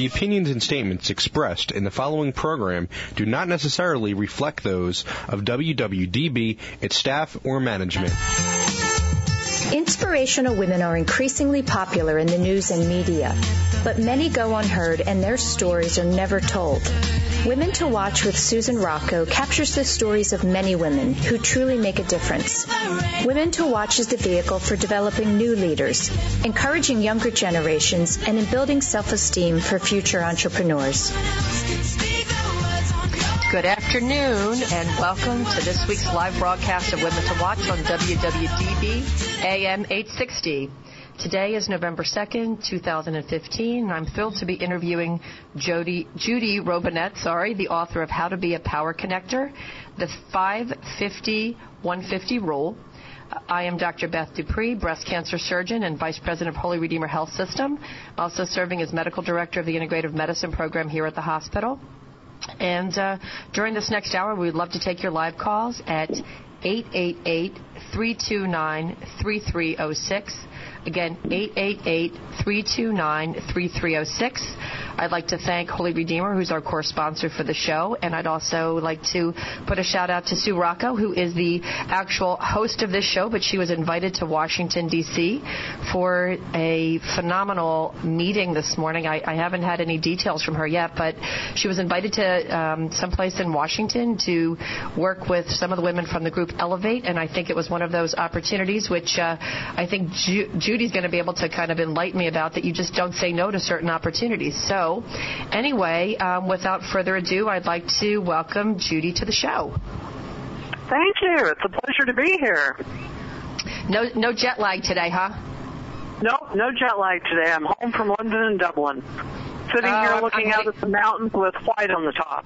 The opinions and statements expressed in the following program do not necessarily reflect those of WWDB, its staff, or management. Inspirational women are increasingly popular in the news and media, but many go unheard and their stories are never told. Women to Watch with Susan Rocco captures the stories of many women who truly make a difference. Women to Watch is the vehicle for developing new leaders, encouraging younger generations, and in building self-esteem for future entrepreneurs. Good afternoon and welcome to this week's live broadcast of Women to Watch on WWDB AM 860. Today is November 2nd, 2015, and I'm thrilled to be interviewing Jody, Judy Robinett, sorry, the author of How to Be a Power Connector, the 550-150 Rule. I am Dr. Beth Dupree, breast cancer surgeon and vice president of Holy Redeemer Health System, also serving as medical director of the Integrative Medicine Program here at the hospital. And uh, during this next hour, we'd love to take your live calls at 888 329 3306. Again, 888-329-3306. I'd like to thank Holy Redeemer, who's our core sponsor for the show, and I'd also like to put a shout out to Sue Rocco, who is the actual host of this show, but she was invited to Washington, D.C. for a phenomenal meeting this morning. I, I haven't had any details from her yet, but she was invited to um, someplace in Washington to work with some of the women from the group Elevate, and I think it was one of those opportunities which uh, I think Ju- Judy's going to be able to kind of enlighten me about that you just don't say no to certain opportunities. So, anyway, um, without further ado, I'd like to welcome Judy to the show. Thank you. It's a pleasure to be here. No, no jet lag today, huh? No, no jet lag today. I'm home from London and Dublin, sitting Oh, here I'm- looking I'm out at the mountains with white on the top.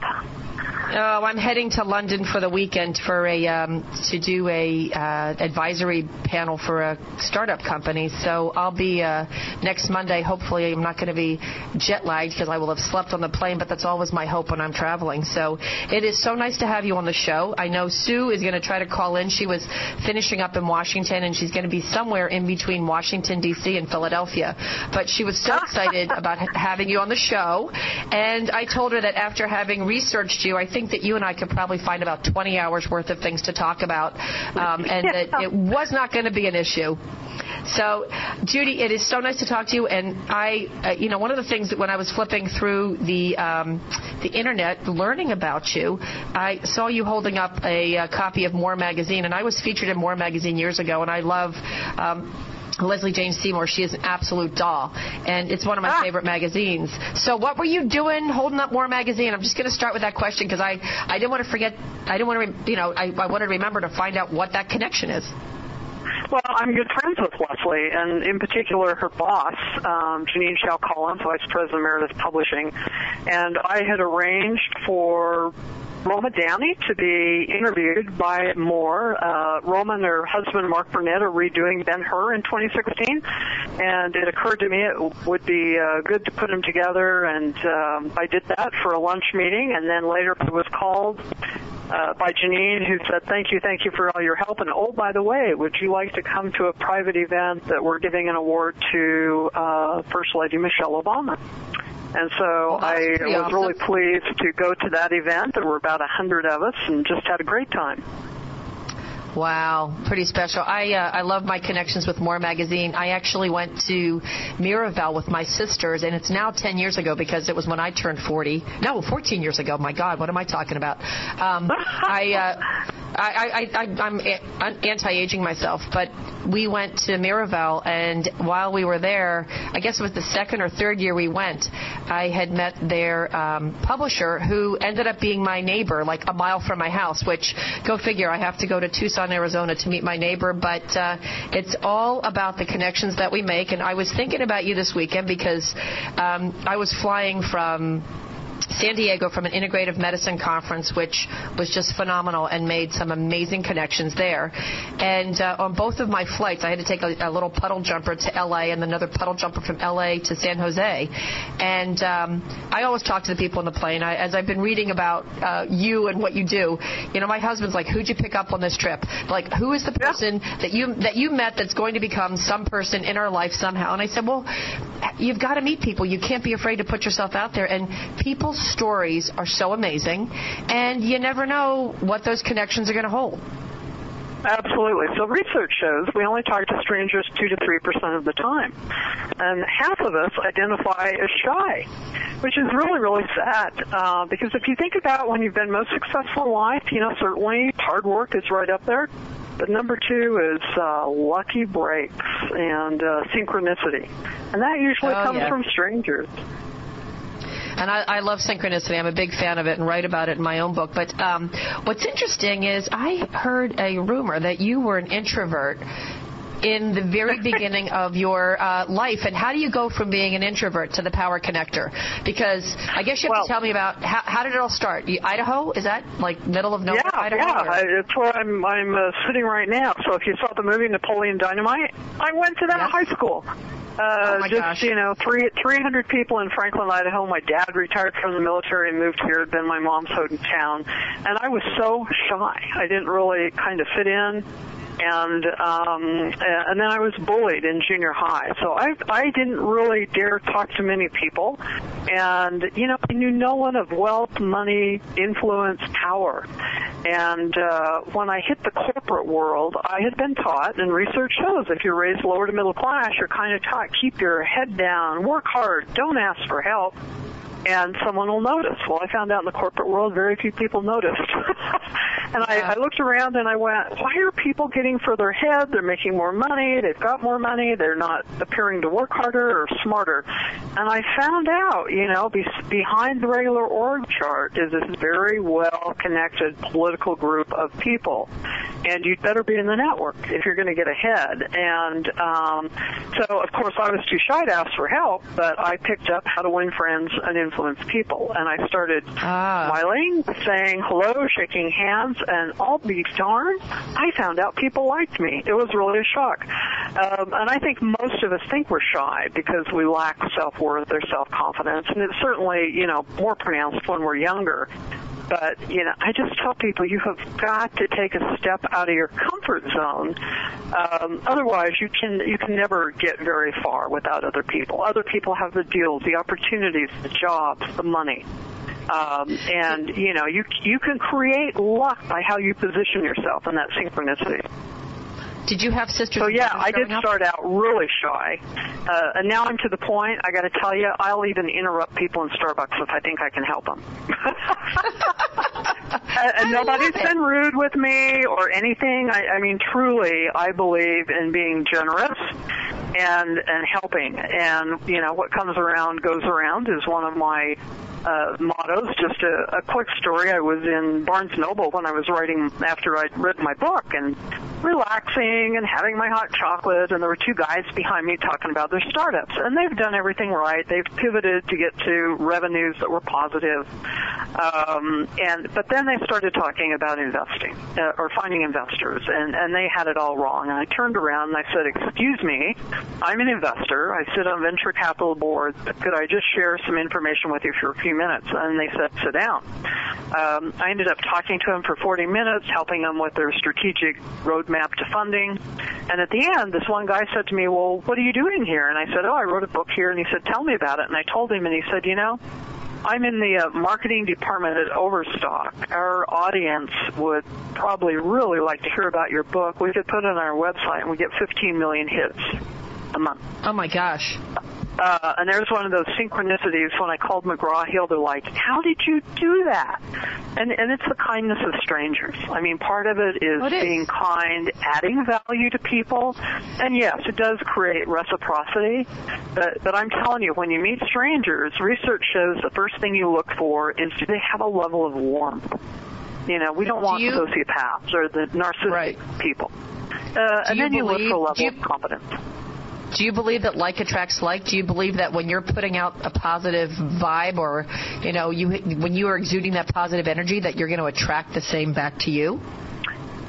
Oh, I'm heading to London for the weekend for a um, to do a uh, advisory panel for a startup company. So I'll be uh, next Monday. Hopefully, I'm not going to be jet lagged because I will have slept on the plane. But that's always my hope when I'm traveling. So it is so nice to have you on the show. I know Sue is going to try to call in. She was finishing up in Washington, and she's going to be somewhere in between Washington D.C. and Philadelphia. But she was so excited about having you on the show, and I told her that after having researched you, I think that you and I could probably find about 20 hours worth of things to talk about, um, and that it was not going to be an issue. So, Judy, it is so nice to talk to you. And I, uh, you know, one of the things that when I was flipping through the um, the internet, learning about you, I saw you holding up a, uh copy of More magazine, and I was featured in More magazine years ago, and I love. Um, Leslie Jane Seymour, she is an absolute doll, and it's one of my favorite magazines. So, what were you doing holding up More magazine? I'm just going to start with that question because I, I didn't want to forget. I didn't want to, re- you know, I, I wanted to remember to find out what that connection is. Well, I'm good friends with Leslie, and in particular her boss, um, Jeannine Shao Collins, Vice President of Meredith Publishing. And I had arranged for Roma Downey to be interviewed by More. Uh, Roma and her husband, Mark Burnett, are redoing Ben Hur in 2016. And it occurred to me it would be uh, good to put them together, and um, I did that for a lunch meeting, and then later I was called uh, by Jeannine, who said, "Thank you, thank you for all your help." And oh, by the way, would you like to come to a private event that we're giving an award to uh, First Lady Michelle Obama? And so that's I was awesome. really pleased to go to that event. There were about a hundred of us, and just had a great time. Wow, pretty special. I uh, I love my connections with More magazine. I actually went to Miraval with my sisters, and it's now 10 years ago because it was when I turned 40. No, 14 years ago. My God, what am I talking about? Um, I, uh, I, I, I I'm a- I'm anti-aging myself, but we went to Miraval, and while we were there, I guess it was the second or third year we went. I had met their um, publisher, who ended up being my neighbor, like a mile from my house. Which, go figure, I have to go to Tucson, Arizona to meet my neighbor. But uh, it's all about the connections that we make. And I was thinking about you this weekend because um, I was flying from San Diego from an integrative medicine conference, which was just phenomenal and made some amazing connections there. And uh, on both of my flights, I had to take a, a, little puddle jumper to LA and another puddle jumper from LA to San Jose. And um, I always talk to the people on the plane. I, as I've been reading about uh, you and what you do, you know, my husband's like, "Who'd you pick up on this trip? Like, who is the person that you that you met that's going to become some person in our life somehow?" And I said, "Well, you've got to meet people. You can't be afraid to put yourself out there. And people's stories are so amazing, and you never know what those connections are going to hold." Absolutely. So research shows we only talk to strangers 2 to 3% of the time. And half of us identify as shy, which is really, really sad. Uh, because if you think about when you've been most successful in life, you know, certainly hard work is right up there. But number two is uh, lucky breaks and uh, synchronicity. And that usually oh, comes yeah. from strangers. And I, I love synchronicity. I'm a big fan of it and write about it in my own book. But um, what's interesting is I heard a rumor that you were an introvert in the very beginning of your uh, life, and how do you go from being an introvert to the power connector? Because I guess you have well, to tell me about how, how did it all start. You, Idaho is that like middle of nowhere? Yeah, Idaho, yeah, or? it's where I'm I'm uh, sitting right now. So if you saw the movie Napoleon Dynamite, I went to that yes. high school. Uh, oh just gosh. you know, three three hundred people in Franklin, Idaho. My dad retired from the military and moved here. Been my mom's hometown, and I was so shy. I didn't really kind of fit in and um, and then I was bullied in junior high. So I I didn't really dare talk to many people, and you know I knew no one of wealth, money, influence, power. And uh, when I hit the corporate world, I had been taught, and research shows, if you're raised lower to middle class, you're kind of taught keep your head down, work hard, don't ask for help and someone will notice. Well, I found out in the corporate world very few people noticed. and I, I looked around and I went, why are people getting further ahead? They're making more money. They've got more money. They're not appearing to work harder or smarter. And I found out, you know, be, behind the regular org chart is this very well connected political group of people. And you'd better be in the network if you're going to get ahead. And um, so, of course, I was too shy to ask for help, but I picked up how to win friends and influence people. And I started ah. smiling, saying hello, shaking hands, and I'll be darned, I found out people liked me. It was really a shock. Um, and I think most of us think we're shy because we lack self-worth or self-confidence. And it's certainly, you know, more pronounced when we're younger. But, you know, I just tell people you have got to take a step out of your comfort zone. Um, otherwise, you can, you can never get very far without other people. Other people have the deals, the opportunities, the jobs, the money. Um, and you know you you can create luck by how you position yourself in that synchronicity. Did you have sisters? So yeah, I did start out really shy, uh, and now I'm to the point. I got to tell you, I'll even interrupt people in Starbucks if I think I can help them. and nobody's been rude with me or anything. I, I mean, truly, I believe in being generous and and helping. And you know, what comes around goes around is one of my uh, mottos. Just a, a quick story. I was in Barnes Noble when I was writing after I'd written my book and relaxing and having my hot chocolate and there were two guys behind me talking about their startups and they've done everything right. They've pivoted to get to revenues that were positive. Um, and but then they started talking about investing uh, or finding investors and and they had it all wrong. And I turned around and I said, "Excuse me, I'm an investor. I sit on venture capital boards. Could I just share some information with you for a few minutes?" And they said, "Sit down." Um, I ended up talking to them for 40 minutes, helping them with their strategic roadmap to funding. And at the end, this one guy said to me, "Well, what are you doing here?" And I said, "Oh, I wrote a book here." And he said, "Tell me about it." And I told him, and he said, "You know." I'm in the uh, marketing department at Overstock. Our audience would probably really like to hear about your book. We could put it on our website and we get 15 million hits a month. Oh my gosh. Uh, and there's one of those synchronicities when I called McGraw Hill, they're like, how did you do that? And, and it's the kindness of strangers. I mean, part of it is oh, being kind, adding value to people. And yes, it does create reciprocity. But, but I'm telling you, when you meet strangers, research shows the first thing you look for is do they have a level of warmth? You know, we don't want do you, sociopaths or the narcissistic right. people. Uh, and then you believe, look for a level you, of competence Do you believe that like attracts like? Do you believe that when you're putting out a positive vibe, or you know, you when you are exuding that positive energy, that you're going to attract the same back to you?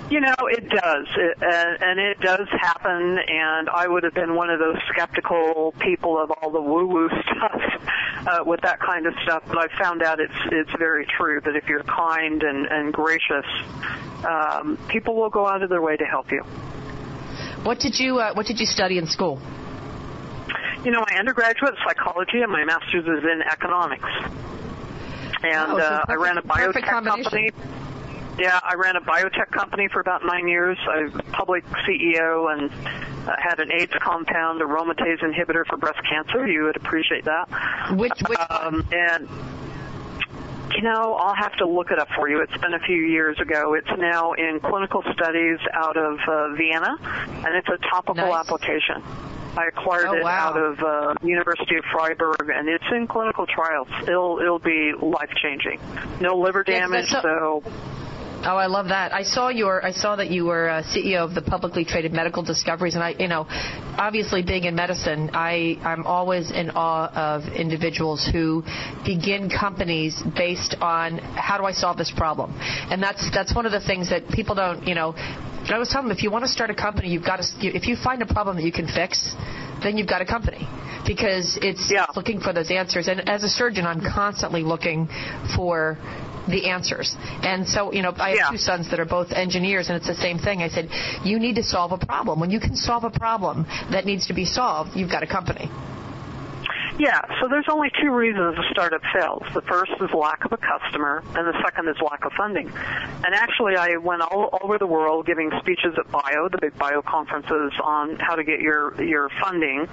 You know, it does, it, uh, and it does happen. And I would have been one of those skeptical people of all the woo-woo stuff uh, with that kind of stuff. But I found out it's it's very true that if you're kind and and gracious, um, people will go out of their way to help you. What did you uh, What did you study in school? You know, my undergraduate psychology and my master's is in economics. And Oh, uh, I ran a biotech company. Yeah, I ran a biotech company for about nine years. I was public CEO and uh, had an AIDS compound, aromatase inhibitor for breast cancer. You would appreciate that. Which which Um, and you know, I'll have to look it up for you. It's been a few years ago. It's now in clinical studies out of uh, Vienna, and it's a topical Nice. application. I acquired Oh, it wow. out of uh, University of Freiburg, and it's in clinical trials. It'll it'll be life changing. No liver damage, that's so Oh, I love that. I saw your. I saw that you were uh, CEO of the publicly traded Medical Discoveries, and I, you know, obviously being in medicine, I I'm always in awe of individuals who begin companies based on how do I solve this problem, and that's that's one of the things that people don't, you know. I always tell them if you want to start a company, you've got to. If you find a problem that you can fix, then you've got a company because it's Yeah. looking for those answers. And as a surgeon, I'm constantly looking for the answers. And so, you know, I have Yeah. two sons that are both engineers, and it's the same thing. I said, you need to solve a problem. When you can solve a problem that needs to be solved, you've got a company. Yeah, so there's only two reasons a startup fails. The first is lack of a customer, and the second is lack of funding. And actually, I went all over the world giving speeches at Bio, the big Bio conferences, on how to get your your funding,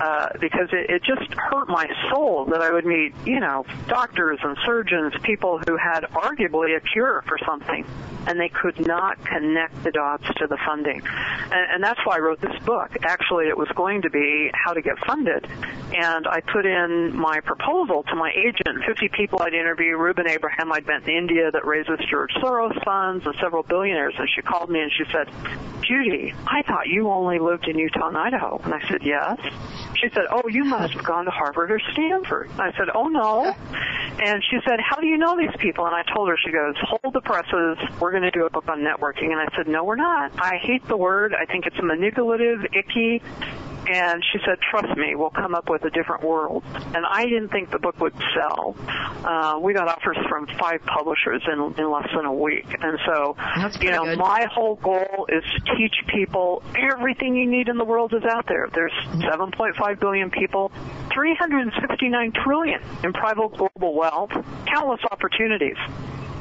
uh, because it, it just hurt my soul that I would meet, you know, doctors and surgeons, people who had arguably a cure for something, and they could not connect the dots to the funding. And, and that's why I wrote this book. Actually, it was going to be how to get funded, and I put in my proposal to my agent, 50 people I'd interview, Ruben Abraham I'd met in India that raises George Soros funds and several billionaires. And she called me and she said, Judy, I thought you only lived in Utah and Idaho. And I said, yes. She said, oh, you must have gone to Harvard or Stanford. I said, oh, no. And she said, how do you know these people? And I told her, she goes, hold the presses. We're going to do a book on networking. And I said, no, we're not. I hate the word. I think it's manipulative, icky. And she said, trust me, we'll come up with a different world. And I didn't think the book would sell. Uh, we got offers from five publishers in, in less than a week. And so, That's you know, good. my whole goal is to teach people everything you need in the world is out there. There's 7.5 billion people, 369 trillion in private global wealth, countless opportunities.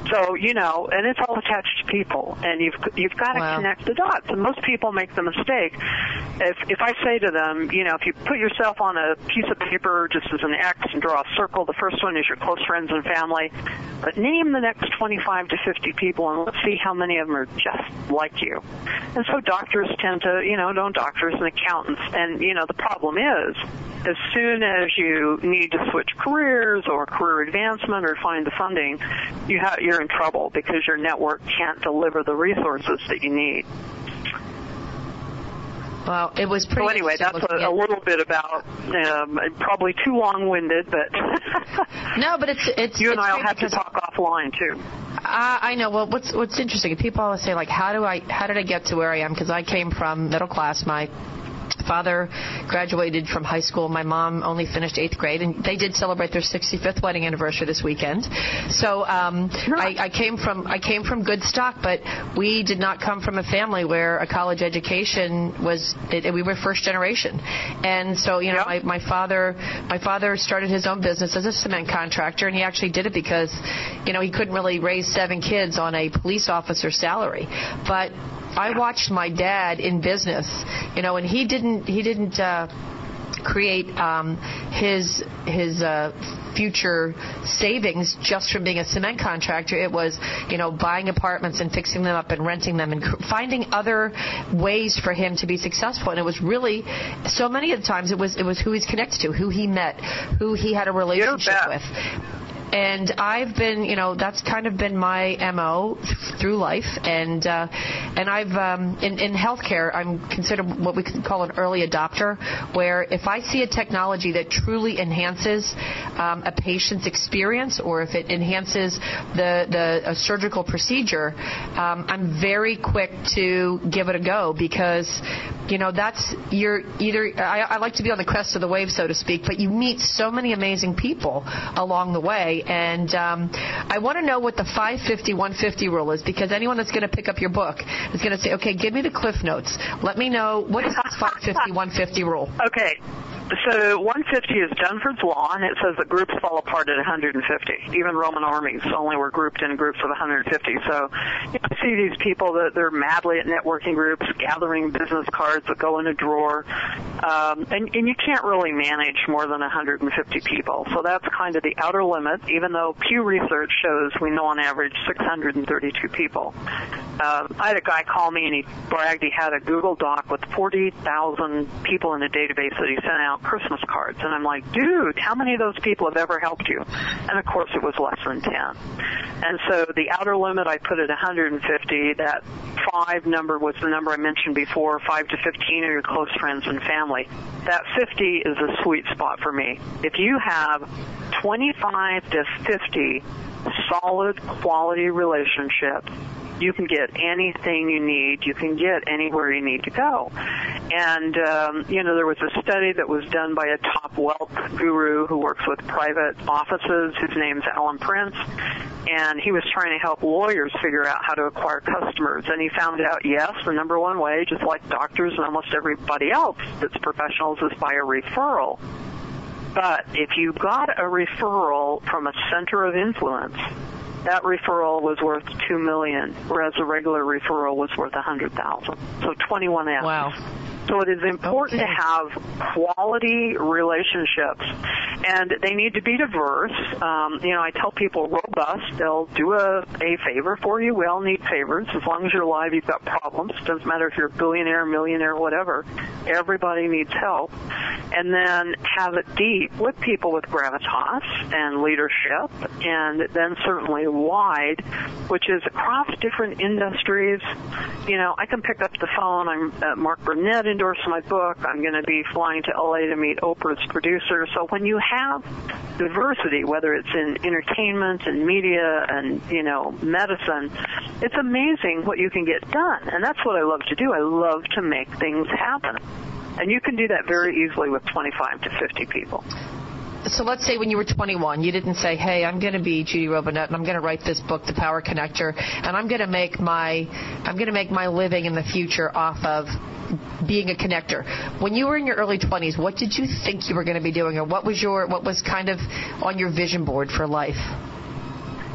So you know, and it's all attached to people, and you've you've got to Wow. connect the dots. And most people make the mistake. If if I say to them, you know, if you put yourself on a piece of paper just as an X and draw a circle, the first one is your close friends and family, but name the next 25 to 50 people, and let's see how many of them are just like you. And so doctors tend to, you know, don't doctors and accountants, and you know, the problem is as soon as you need to switch careers or career advancement or find the funding, you ha- you're in trouble because your network can't deliver the resources that you need. Well, it was pretty. So anyway, that's a, a little bit about um, probably too long-winded, but No, but it's it's. you and I'll have to talk offline too. Uh, I know. Well, what's what's interesting? People always say like, how do I, how did I get to where I am? Because I came from middle class. My father graduated from high school. My mom only finished eighth grade, and they did celebrate their 65th wedding anniversary this weekend. So um, I, I came from I came from good stock, but we did not come from a family where a college education was. It, we were first generation, and so you know, Yep. my, my father my father started his own business as a cement contractor, and he actually did it because you know he couldn't really raise seven kids on a police officer salary, but I watched my dad in business, you know, and he didn't he didn't uh, create um, his his uh, future savings just from being a cement contractor. It was you know buying apartments and fixing them up and renting them and cr- finding other ways for him to be successful. And it was really so many of the times it was it was who he's connected to, who he met, who he had a relationship with And I've been, you know, that's kind of been my mo through life, and uh, and I've um, in in healthcare, I'm considered what we could call an early adopter, where if I see a technology that truly enhances um, a patient's experience, or if it enhances the the a surgical procedure, um, I'm very quick to give it a go because, you know, that's you're either I, I like to be on the crest of the wave, so to speak, but you meet so many amazing people along the way. And um, I want to know what the 550 150 rule is because anyone that's going to pick up your book is going to say, okay, give me the cliff notes. Let me know what is this 550 150 rule. Okay. So 150 is Dunbar's law, and it says that groups fall apart at 150. Even Roman armies only were grouped in groups of 150. So you see these people that they're madly at networking groups, gathering business cards that go in a drawer, um, and, and you can't really manage more than 150 people. So that's kind of the outer limit, even though Pew Research shows we know on average 632 people. Uh, I had a guy call me and he bragged he had a Google Doc with 40,000 people in a database that he sent out Christmas cards. And I'm like, dude, how many of those people have ever helped you? And of course it was less than 10. And so the outer limit I put at 150. That five number was the number I mentioned before. Five to 15 are your close friends and family. That 50 is a sweet spot for me. If you have 25 to 50 solid quality relationships you can get anything you need. You can get anywhere you need to go. And, um, you know, there was a study that was done by a top wealth guru who works with private offices. His name's Alan Prince. And he was trying to help lawyers figure out how to acquire customers. And he found out, yes, the number one way, just like doctors and almost everybody else that's professionals, is by a referral. But if you got a referral from a center of influence, that referral was worth two million, whereas a regular referral was worth a hundred thousand. So twenty one X. Wow. So it is important okay. to have quality relationships, and they need to be diverse. Um, you know, I tell people robust. They'll do a, a favor for you. We all need favors. As long as you're alive, you've got problems. Doesn't matter if you're a billionaire, millionaire, whatever. Everybody needs help. And then have it deep with people with gravitas and leadership, and then certainly wide, which is across different industries. You know, I can pick up the phone. I'm uh, Mark Burnett endorse my book. I'm going to be flying to LA to meet Oprah's producer. So when you have diversity, whether it's in entertainment and media and, you know, medicine, it's amazing what you can get done. And that's what I love to do. I love to make things happen. And you can do that very easily with 25 to 50 people so let's say when you were 21, you didn't say, "Hey, I'm going to be Judy Robinett and I'm going to write this book, The Power Connector, and I'm going to make my I'm going to make my living in the future off of being a connector." When you were in your early 20s, what did you think you were going to be doing, or what was your what was kind of on your vision board for life?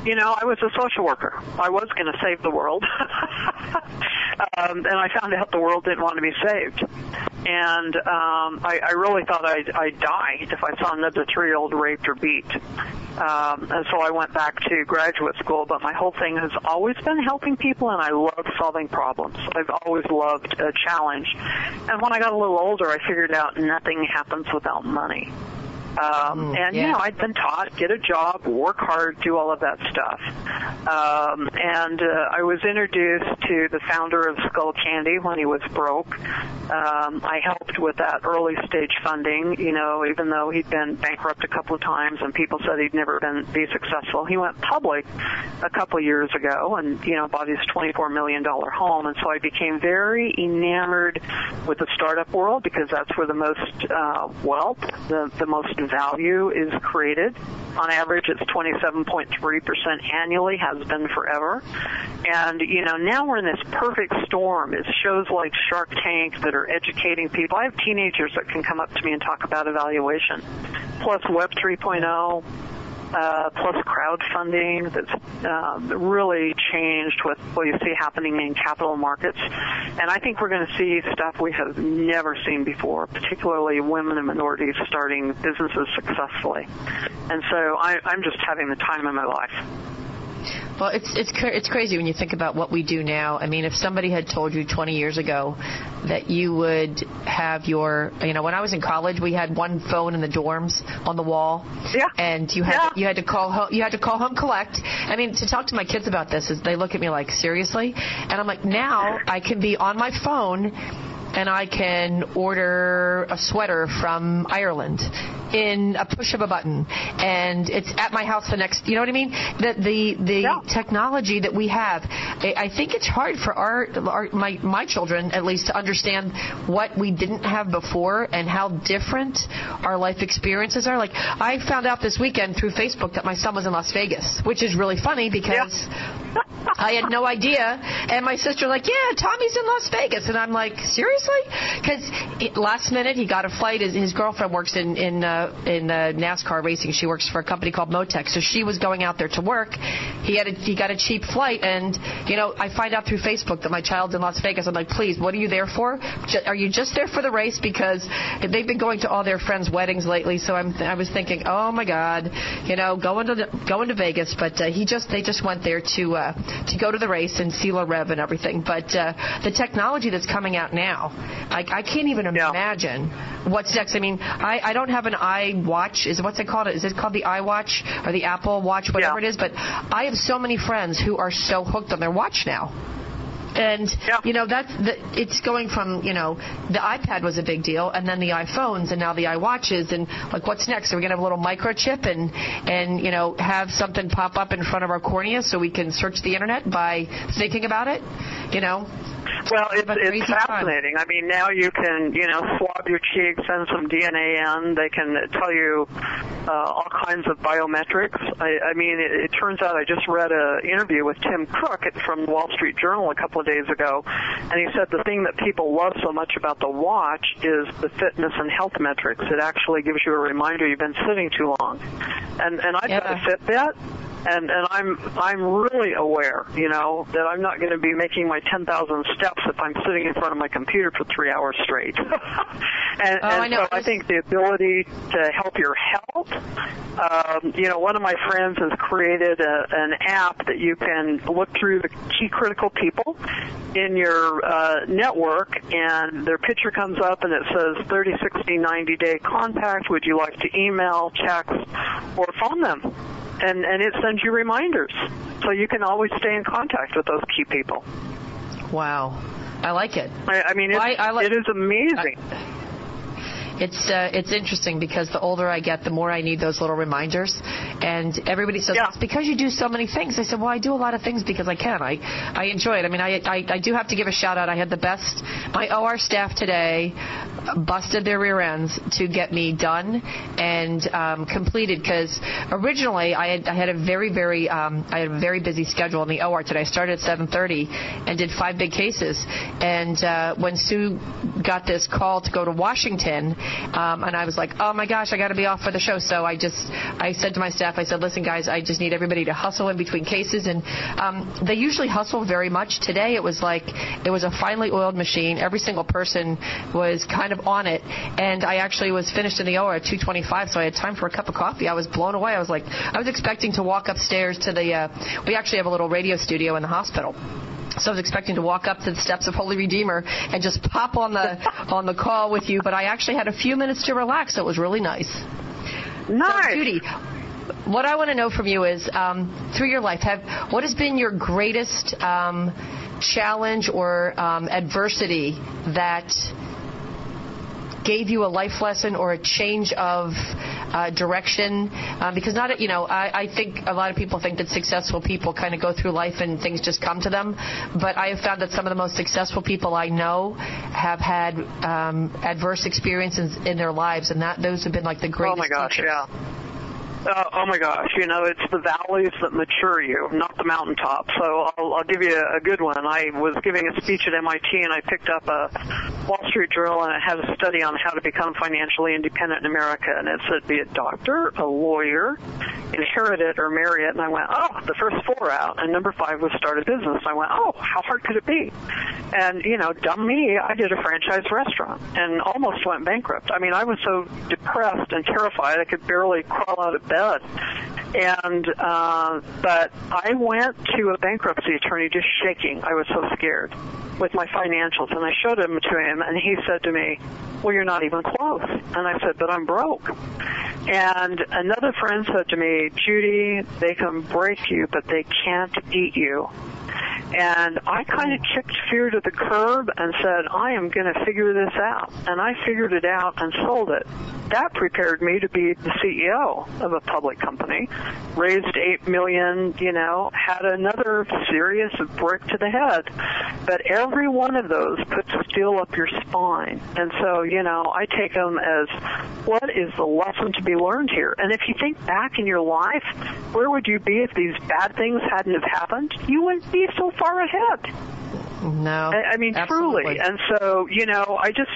You know, I was a social worker. I was going to save the world. um, and I found out the world didn't want to be saved and um, I, I really thought I'd, I'd die if I saw another three-year-old raped or beat. Um, and so I went back to graduate school, but my whole thing has always been helping people, and I love solving problems. I've always loved a challenge. And when I got a little older, I figured out nothing happens without money. Um, and yeah. you know, I'd been taught get a job, work hard, do all of that stuff. Um, and uh, I was introduced to the founder of Skull Candy when he was broke. Um, I helped with that early stage funding. You know, even though he'd been bankrupt a couple of times and people said he'd never been be successful, he went public a couple of years ago and you know bought his 24 million dollar home. And so I became very enamored with the startup world because that's where the most uh, wealth, the the most value is created. On average, it's 27.3% annually, has been forever. And, you know, now we're in this perfect storm. It's shows like Shark Tank that are educating people. I have teenagers that can come up to me and talk about evaluation. Plus Web 3.0, uh, plus crowdfunding that's uh, really changed with what you see happening in capital markets. And I think we're going to see stuff we have never seen before, particularly women and minorities starting businesses successfully. And so I, I'm just having the time of my life. Well, it's it's it's crazy when you think about what we do now. I mean, if somebody had told you 20 years ago that you would have your, you know, when I was in college, we had one phone in the dorms on the wall. Yeah. And you had Yeah. you had to call home, you had to call home collect. I mean, to talk to my kids about this is they look at me like seriously, and I'm like, now I can be on my phone and I can order a sweater from Ireland in a push of a button, and it's at my house the next. You know what I mean? The the the Yeah. technology that we have, I I think it's hard for our, our my my children at least to understand what we didn't have before and how different our life experiences are. Like I found out this weekend through Facebook that my son was in Las Vegas, which is really funny because. I had no idea, and my sister like, yeah, Tommy's in Las Vegas, and I'm like, seriously? Because last minute he got a flight. His, his girlfriend works in in uh, in uh, NASCAR racing. She works for a company called Motec, so she was going out there to work. He had a, he got a cheap flight, and you know, I find out through Facebook that my child's in Las Vegas. I'm like, please, what are you there for? Ju- Are you just there for the race? Because they've been going to all their friends' weddings lately. So I'm I was thinking, oh my God, you know, going to the, going to Vegas, but uh, he just they just went there to uh, to go to the race and see Le Rêve and everything. But uh, the technology that's coming out now, I, I can't even Yeah. imagine what's next. I mean, I, I don't have an iWatch. Is what's it called? Is it called the iWatch or the Apple Watch, whatever Yeah. it is? But I have so many friends who are so hooked on their watch now. And Yeah. you know that's the, it's going from you know the iPad was a big deal, and then the iPhones, and now the iWatches, and like what's next? Are we gonna have a little microchip and and you know have something pop up in front of our cornea so we can search the internet by thinking about it? You know, Well, it's, it's fun. fascinating. I mean, now you can, you know, swab your cheek, send some DNA in. They can tell you uh, all kinds of biometrics. I, I mean, it, it turns out I just read an interview with Tim Cook from the Wall Street Journal a couple of days ago, and he said the thing that people love so much about the watch is the fitness and health metrics. It actually gives you a reminder you've been sitting too long. And and I've got a Fitbit, and and I'm I'm really aware, you know, that I'm not going to be making my 10,000 steps if I'm sitting in front of my computer for three hours straight. and Oh, and I know. so I think the ability to help your health. Um, you know, one of my friends has created a, an app that you can look through the key critical people in your uh, network, and their picture comes up and it says 30, 60, 90 day contact. Would you like to email, text, or phone them? And and it sends you reminders, so you can always stay in contact with those key people. wow, I like it. I, I mean, it's, I- I like- it is amazing. It's uh, it's interesting because the older I get, the more I need those little reminders. And everybody says Yeah. it's because you do so many things. I said, well, I do a lot of things because I can. I I enjoy it. I mean, I I, I do have to give a shout out. I had the best. My OR staff today busted their rear ends to get me done and um, completed because originally I had I had a very very um, I had a very busy schedule in the OR today. I started at 7:30 and did five big cases. And uh, when Sue got this call to go to Washington, um, and I was like, oh my gosh, I got to be off for the show. So I just I said to my staff, I said, listen guys, I just need everybody to hustle in between cases. And um, they usually hustle very much. Today it was like it was a finely oiled machine. Every single person was kind of on it, and I actually was finished in the OR at 2:25, so I had time for a cup of coffee. I was blown away. I was like, I was expecting to walk upstairs to the. Uh, we actually have a little radio studio in the hospital. So I was expecting to walk up to the steps of Holy Redeemer and just pop on the on the call with you, but I actually had a few minutes to relax, so it was really nice. Nice. So, Judy, what I want to know from you is, um, through your life, have what has been your greatest um, challenge or um, adversity that gave you a life lesson or a change of uh, direction? Um, because not, you know, I, I think a lot of people think that successful people kind of go through life and things just come to them. But I have found that some of the most successful people I know have had um, adverse experiences in their lives, and that those have been like the greatest. Oh my gosh, teachers. yeah. Uh, oh my gosh, you know, it's the valleys that mature you, not the mountaintops. So I'll, I'll give you a good one. I was giving a speech at MIT and I picked up a Wall Street Journal and it had a study on how to become financially independent in America. And it said be a doctor, a lawyer, inherit it or marry it. And I went, oh, the first four out. And number five was start a business. I went, oh, how hard could it be? And, you know, dumb me, I did a franchise restaurant and almost went bankrupt. I mean, I was so depressed and terrified I could barely crawl out of bed. And uh, but I went to a bankruptcy attorney just shaking. I was so scared with my financials, and I showed them to him, and he said to me, "Well, you're not even close." And I said, "But I'm broke." And another friend said to me, "Judy, they can break you, but they can't eat you." And I kind of kicked fear to the curb and said, I am going to figure this out. And I figured it out and sold it. That prepared me to be the CEO of a public company, raised eight million, you know, had another serious brick to the head. But every one of those puts steel up your spine. And so, you know, I take them as what is the lesson to be learned here? And if you think back in your life, where would you be if these bad things hadn't have happened? You wouldn't be so far ahead. No. I, I mean, absolutely. truly. And so, you know, I just,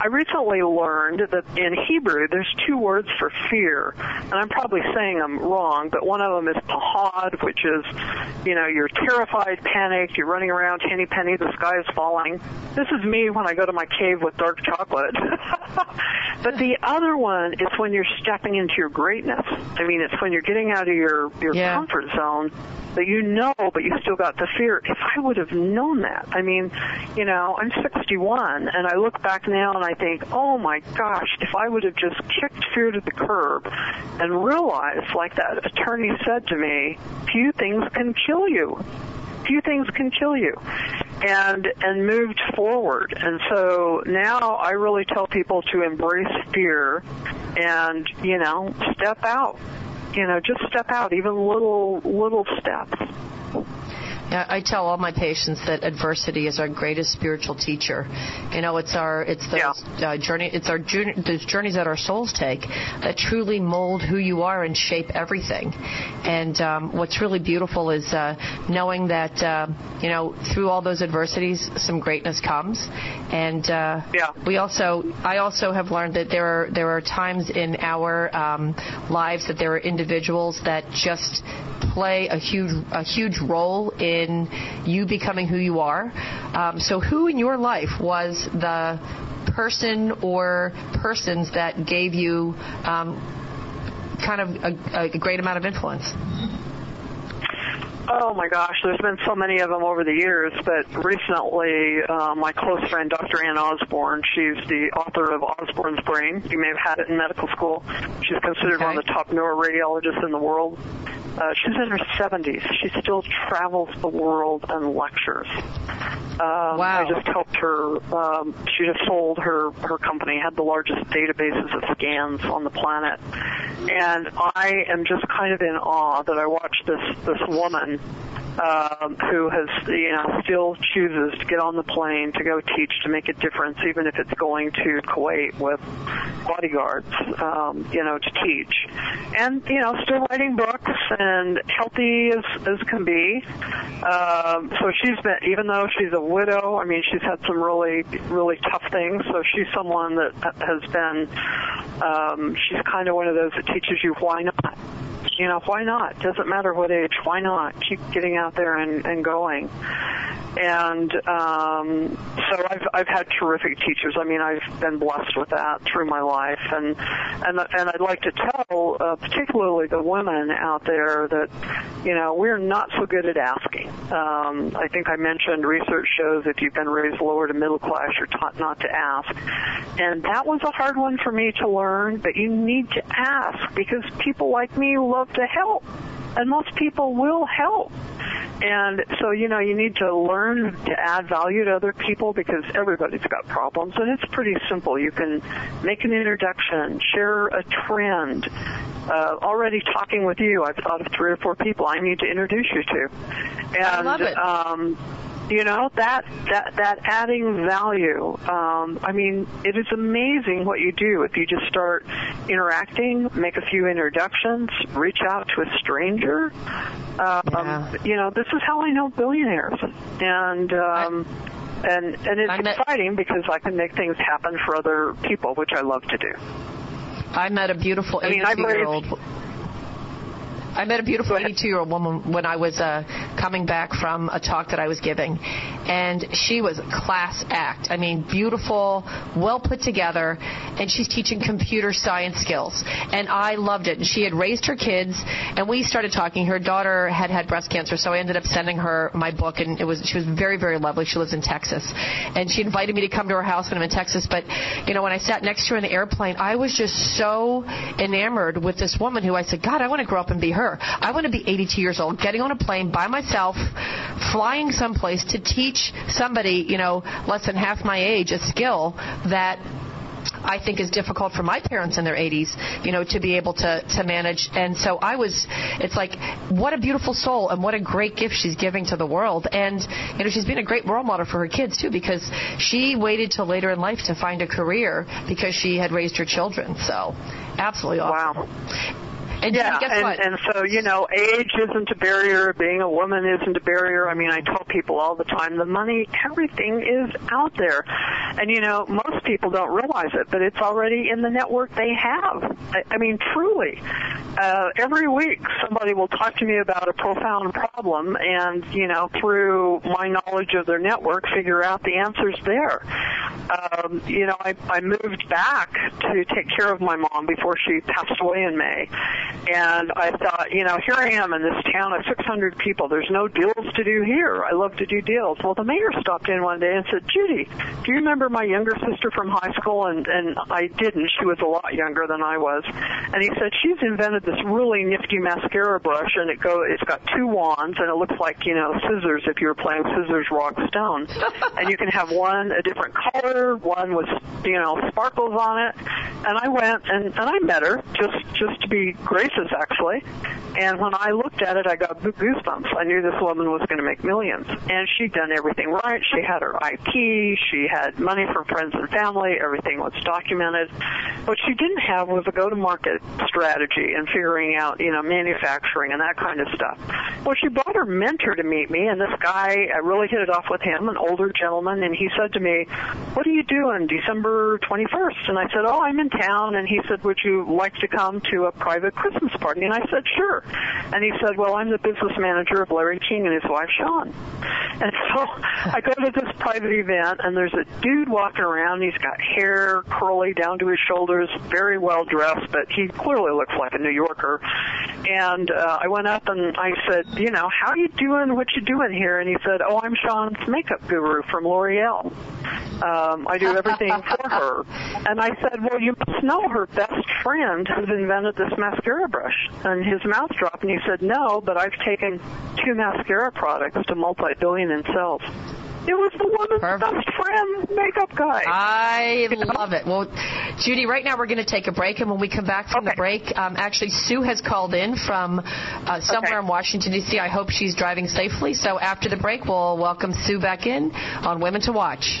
I recently learned that in Hebrew, there's two words for fear. And I'm probably saying them wrong, but one of them is pahad, which is, you know, you're terrified, panicked, you're running around, henny penny, the sky is falling. This is me when I go to my cave with dark chocolate. but the other one is when you're stepping into your greatness. I mean, it's when you're getting out of your, your Yeah. comfort zone that you know, but you still got the fear. If I would have known that, I mean, you know, I'm 61, and I look back now and I think, oh my gosh, if I would have just kicked fear to the curb and realized, like that attorney said to me, few things can kill you. Few things can kill you. And and moved forward. And so now I really tell people to embrace fear and, you know, step out you know, just step out, even little little steps. Yeah, I tell all my patients that adversity is our greatest spiritual teacher. You know, it's our it's those uh, journey it's our journey, those journeys that our souls take that truly mold who you are and shape everything. And um, what's really beautiful is uh, knowing that uh, you know through all those adversities, some greatness comes. And uh, Yeah. we also I also have learned that there are there are times in our um, lives that there are individuals that just play a huge a huge role in you becoming who you are. Um, so, who in your life was the person or persons that gave you um, kind of a, a great amount of influence? Oh my gosh, there's been so many of them over the years, but recently, uh, my close friend, Dr. Anne Osborn, she's the author of Osborn's Brain. You may have had it in medical school. She's considered one of the top neuroradiologists in the world. Uh, she's in her 70s. She still travels the world and lectures. Um, Wow. I just helped her. Um, she just sold her her company, had the largest databases of scans on the planet, and I am just kind of in awe that I watched this this woman um, who has you know still chooses to get on the plane to go teach to make a difference, even if it's going to Kuwait with bodyguards, um, you know, to teach, and you know, still writing books and healthy as as can be. Um, so she's been, even though she's a widow, I mean, she's had some really really tough things. So she's someone that has been. Um, she's kind of one of those that teaches you why not you know, why not? Doesn't matter what age. Why not? Keep getting out there and, and going. And um, so I've I've had terrific teachers. I mean, I've been blessed with that through my life, and and and I'd like to tell, uh, particularly the women out there, that you know we're not so good at asking. Um, I think I mentioned research shows if you've been raised lower to middle class, you're taught not to ask, and that was a hard one for me to learn. But you need to ask because people like me love to help, and most people will help. And so, you know, you need to learn to add value to other people because everybody's got problems and it's pretty simple. You can make an introduction, share a trend. Uh, already talking with you, I've thought of three or four people I need to introduce you to. And, I love it. Um, you know that that that adding value um i mean it is amazing what you do if you just start interacting make a few introductions reach out to a stranger um Yeah. you know this is how i know billionaires and um and and it's met- exciting because i can make things happen for other people which i love to do I met a beautiful I mean, 82 year old. I met a beautiful 82 year old woman when I was uh, coming back from a talk that I was giving, and she was a class act. I mean, beautiful, well put together, and she's teaching computer science skills. And I loved it. And she had raised her kids, and we started talking. Her daughter had had breast cancer, so I ended up sending her my book, and it was she was very, very lovely. She lives in Texas, and she invited me to come to her house when I'm in Texas. But you know, when I sat next to her in the airplane, I was just so enamored with this woman who I said, God, I want to grow up and be her. I want to be 82 years old, getting on a plane by myself, flying someplace to teach somebody, you know, less than half my age a skill that I think is difficult for my parents in their 80s, you know, to be able to to manage. And so I was, it's like, what a beautiful soul and what a great gift she's giving to the world. And you know, she's been a great role model for her kids too, because she waited till later in life to find a career because she had raised her children. So, absolutely awesome. Wow. And yeah, and, and so you know, age isn't a barrier. Being a woman isn't a barrier. I mean, I tell people all the time, the money, everything is out there, and you know, most people don't realize it, but it's already in the network they have. I, I mean, truly, uh, every week somebody will talk to me about a profound problem, and you know, through my knowledge of their network, figure out the answers there. Um, you know, I, I moved back to take care of my mom before she passed away in May. And I thought, you know, here I am in this town of 600 people. There's no deals to do here. I love to do deals. Well, the mayor stopped in one day and said, Judy, do you remember my younger sister from high school? And, and I didn't. She was a lot younger than I was. And he said, she's invented this really nifty mascara brush and it go, it's got two wands and it looks like, you know, scissors if you were playing scissors, rock, stone. and you can have one a different color, one with, you know, sparkles on it. And I went and, and I met her just, just to be gracious actually. And when I looked at it, I got goosebumps. I knew this woman was going to make millions. And she'd done everything right. She had her IP. She had money from friends and family. Everything was documented. What she didn't have was a go-to-market strategy and figuring out, you know, manufacturing and that kind of stuff. Well, she brought her mentor to meet me, and this guy, I really hit it off with him, an older gentleman, and he said to me, what are you doing December 21st? And I said, oh, I'm in town. And he said, would you like to come to a private Christmas party? And I said, sure. And he said, well, I'm the business manager of Larry King and his wife, Shawn. And so I go to this private event, and there's a dude walking around. He's got hair curly down to his shoulders, very well dressed, but he clearly looks like a New Yorker. And uh, I went up and I said, you know, how are you doing? What you doing here? And he said, oh, I'm Shawn's makeup guru from L'Oreal. Um, I do everything for her. And I said, well, you must know her best friend who's invented this mascara brush. And his mouth dropped and he said, no, but I've taken two mascara products to multi-billion in sales. It was the woman's Perfect. best friend makeup guy. I love it. Well, Judy, right now we're going to take a break, and when we come back from the break, um, actually Sue has called in from uh, somewhere Okay. in Washington D.C. I hope she's driving safely. So after the break, we'll welcome Sue back in on Women to Watch.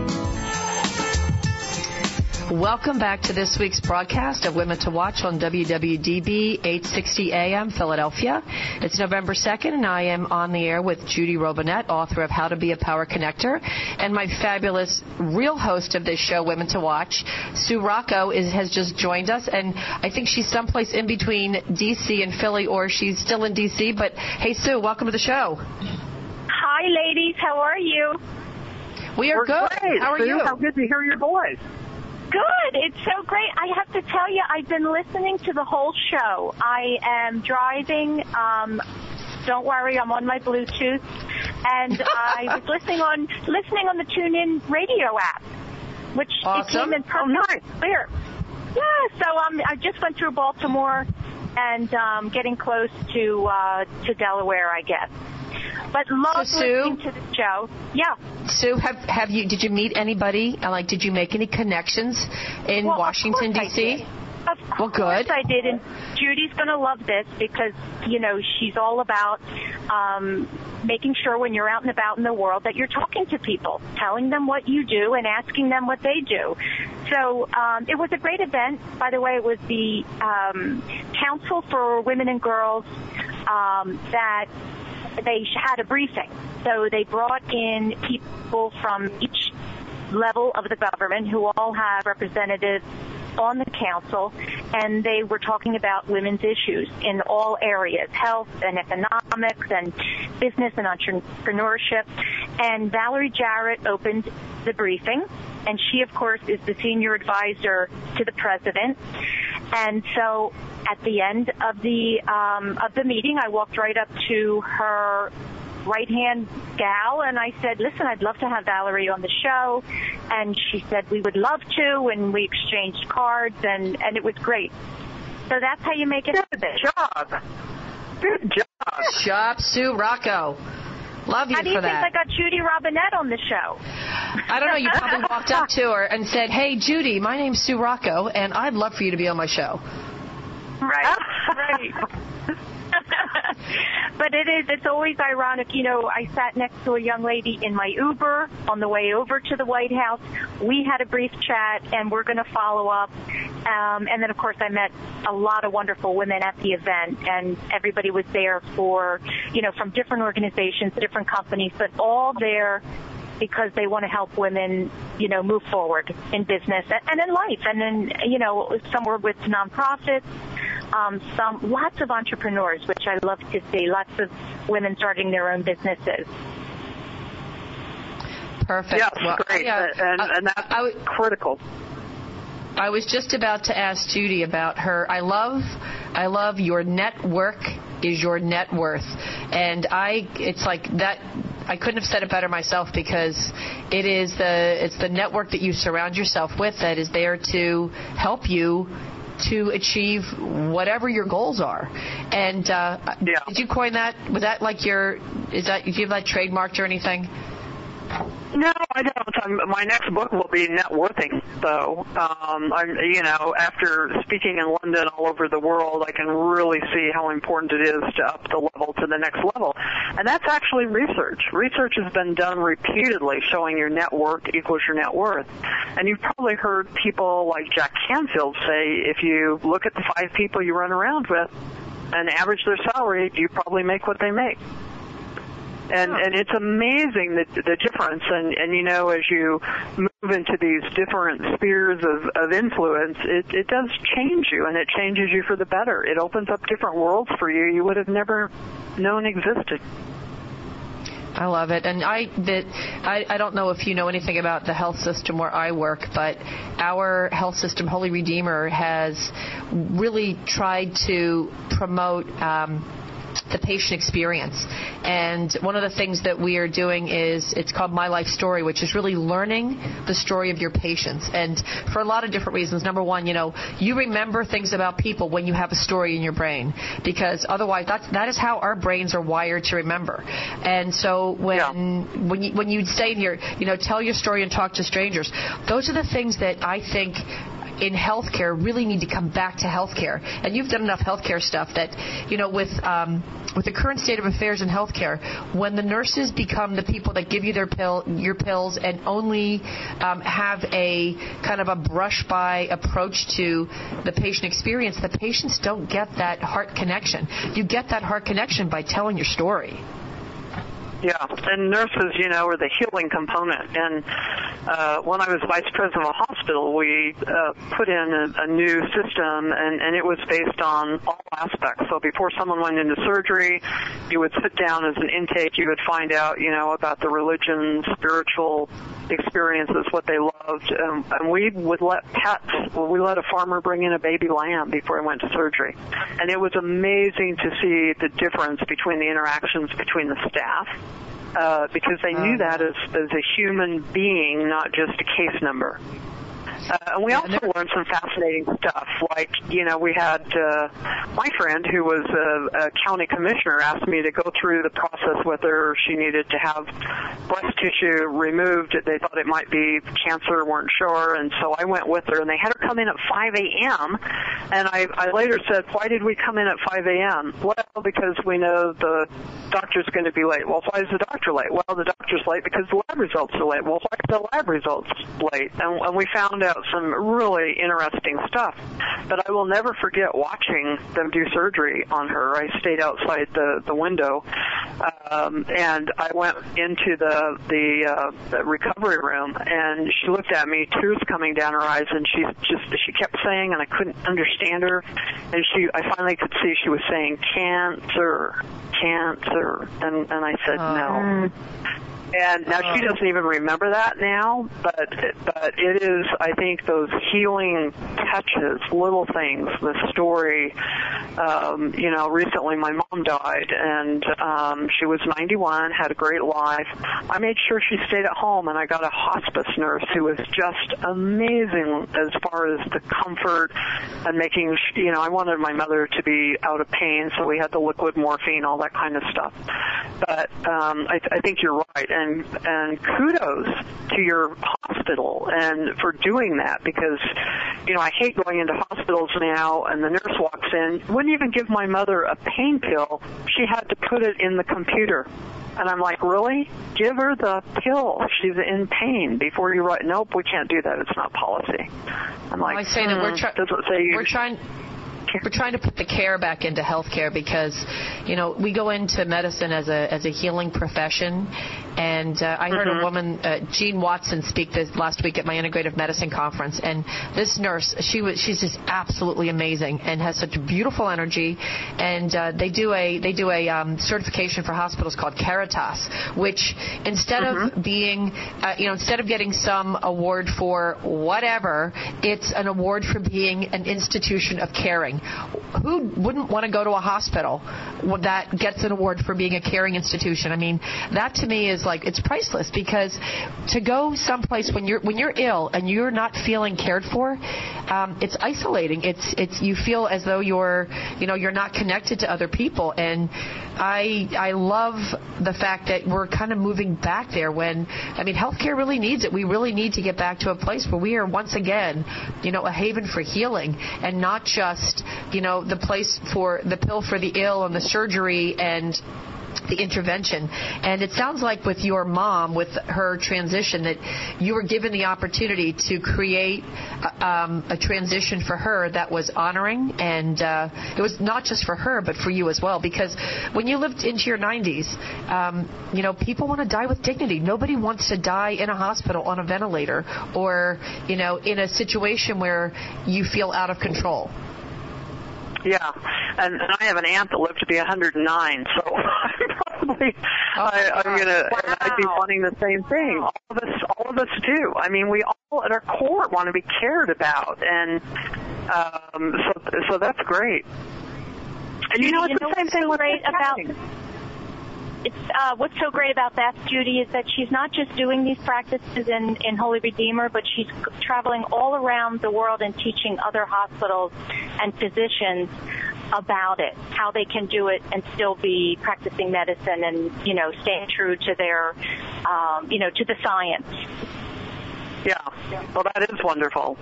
Welcome back to this week's broadcast of Women to Watch on WWDB 860 AM Philadelphia. It's November 2nd and I am on the air with Judy Robinett, author of How to Be a Power Connector, and my fabulous real host of this show, Women to Watch, Sue Rocco, is, has just joined us and I think she's someplace in between DC and Philly or she's still in DC, but hey Sue, welcome to the show. Hi, ladies. How are you? We are We're good. great. How are Sue. you? How good to hear your voice. Good. It's so great. I have to tell you, I've been listening to the whole show. I am driving. Um, don't worry, I'm on my Bluetooth, and I was listening on listening on the TuneIn radio app, which it Awesome. came in perfect clear. Yeah. So um, I just went through Baltimore and um, getting close to uh, to Delaware, I guess. But love So, Sue? listening to the show. Yeah. Sue, have have you did you meet anybody? uh, Like, did you make any connections in Well, Washington D.C.? Of Well, course good. I did, and Judy's going to love this because you know she's all about um, making sure when you're out and about in the world that you're talking to people, telling them what you do, and asking them what they do. So um, it was a great event. By the way, it was the um, Council for Women and Girls um, that they had a briefing. So they brought in people from each level of the government who all have representatives on the council and they were talking about women's issues in all areas, health and economics and business and entrepreneurship. And Valerie Jarrett opened the briefing and she of course is the senior advisor to the president. And so at the end of the um, of the meeting, I walked right up to her right hand gal and I said, listen, I'd love to have Valerie on the show. And she said, we would love to. And we exchanged cards and, and it was great. So that's how you make it Good job. Good job. Shop Sue Rocco. Love you How do you for think that. I got Judy Robinett on the show? I don't know. You probably walked up to her and said, "Hey, Judy, my name's Sue Rocco, and I'd love for you to be on my show." Right, right. but it is, it's always ironic. You know, I sat next to a young lady in my Uber on the way over to the White House. We had a brief chat and we're going to follow up. Um, and then of course I met a lot of wonderful women at the event and everybody was there for, you know, from different organizations, different companies, but all there because they want to help women, you know, move forward in business and in life. And then, you know, some were with nonprofits, um, some lots of entrepreneurs, which I love to see. Lots of women starting their own businesses. Perfect. Yes, Well, great. I, uh, and, and that's I w- critical. I was just about to ask Judy about her. I love, I love your network is your net worth, and I. It's like that. I couldn't have said it better myself because it is the it's the network that you surround yourself with that is there to help you to achieve whatever your goals are. And uh, Yeah. did you coin that? Was that like your? Is that do you have that trademarked or anything? No, I don't. Um, my next book will be net worthing, though. Um, I'm, you know, after speaking in London all over the world, I can really see how important it is to up the level to the next level. And that's actually research. Research has been done repeatedly showing your net worth equals your net worth. And you've probably heard people like Jack Canfield say, if you look at the five people you run around with and average their salary, you probably make what they make and and it's amazing the the difference. And and you know as you move into these different spheres of of influence it it does change you and it changes you for the better. It opens up different worlds for you you would have never known existed. I love it, and I that I, I don't know if you know anything about the health system where I work, but our health system, Holy Redeemer, has really tried to promote. Um, the patient experience. And one of the things that we are doing is it's called My Life Story, which is really learning the story of your patients. And for a lot of different reasons. Number one, you know, you remember things about people when you have a story in your brain because otherwise that's, that is how our brains are wired to remember. And so when, Yeah. when you, when you say here, you know, tell your story and talk to strangers, those are the things that I think in healthcare really need to come back to healthcare. And you've done enough healthcare stuff that, you know, with um, with the current state of affairs in healthcare, when the nurses become the people that give you their pill, your pills, and only um, have a kind of a brush by approach to the patient experience, the patients don't get that heart connection. You get that heart connection by telling your story. Yeah, and nurses, you know, are the healing component. And uh, when I was vice president of a hospital, we uh, put in a, a new system, and, and it was based on all aspects. So before someone went into surgery, you would sit down as an intake. You would find out, you know, about the religion, spiritual experiences, what they loved, um, and we would let pets. Well, we let a farmer bring in a baby lamb before he went to surgery, and it was amazing to see the difference between the interactions between the staff uh, because they knew that as, as a human being, not just a case number. Uh, and we also learned some fascinating stuff. Like, you know, we had uh, my friend who was a, a county commissioner asked me to go through the process with her. She needed to have breast tissue removed. They thought it might be cancer, weren't sure, and so I went with her. And they had her come in at 5 a.m. And I, I later said, "Why did we come in at 5 a.m.?" Well, because we know the doctor's going to be late. Well, why is the doctor late? Well, the doctor's late because the lab results are late. Well, why are the lab results late? And, and we found out some really interesting stuff. But I will never forget watching them do surgery on her. I stayed outside the the window, um, and I went into the the, uh, the recovery room, and she looked at me, tears coming down her eyes, and she just she kept saying, and I couldn't understand her, and she I finally could see she was saying cancer, cancer, and and I said Oh. no. And now she doesn't even remember that now, but but it is I think those healing touches, little things, the story. Um, you know, recently my mom died, and um, she was 91, had a great life. I made sure she stayed at home, and I got a hospice nurse who was just amazing as far as the comfort and making. You know, I wanted my mother to be out of pain, so we had the liquid morphine, all that kind of stuff. But um, I, I think you're right, and and kudos to your hospital and for doing that because you know I hate going into hospitals now and the nurse walks in wouldn't even give my mother a pain pill. She had to put it in the computer. And I'm like, really? Give her the pill. She's in pain before you write. Nope, we can't do that. It's not policy. I'm like, I say that we're hmm, try- does it say you we're trying we're trying to put the care back into healthcare because you know we go into medicine as a as a healing profession and uh, I heard Mm-hmm. a woman uh, Jean Watson speak this last week at my integrative medicine conference and this nurse she was she's just absolutely amazing and has such beautiful energy and uh, they do a they do a um, certification for hospitals called Caritas which instead Mm-hmm. of being uh, you know instead of getting some award for whatever it's an award for being an institution of caring who wouldn't want to go to a hospital that gets an award for being a caring institution? I mean that to me is like it's priceless because to go someplace when you're when you're ill and you're not feeling cared for um, it's isolating. It's it's you feel as though you're you know you're not connected to other people. And I I love the fact that we're kind of moving back there when I mean healthcare really needs it. We really need to get back to a place where we are once again, you know, a haven for healing and not just, you know, the place for the pill for the ill and the surgery and the intervention. And it sounds like with your mom, with her transition, that you were given the opportunity to create a, um, a transition for her that was honoring, and uh, it was not just for her, but for you as well. Because when you lived into your 90s, um, you know, people want to die with dignity. Nobody wants to die in a hospital on a ventilator or, you know, in a situation where you feel out of control. Yeah, and, and I have an aunt that lived to be 109, so I'm probably I, I'm gonna. And I'd be wanting the same thing. All of us, all of us do. I mean, we all at our core want to be cared about, and um, so so that's great. And you know, it's You the know same thing great about uh, what's so great about that, Judy, is that she's not just doing these practices in, in Holy Redeemer, but she's traveling all around the world and teaching other hospitals and physicians about it, how they can do it and still be practicing medicine and you know staying true to their um, you know to the science. Yeah. Well, that is wonderful.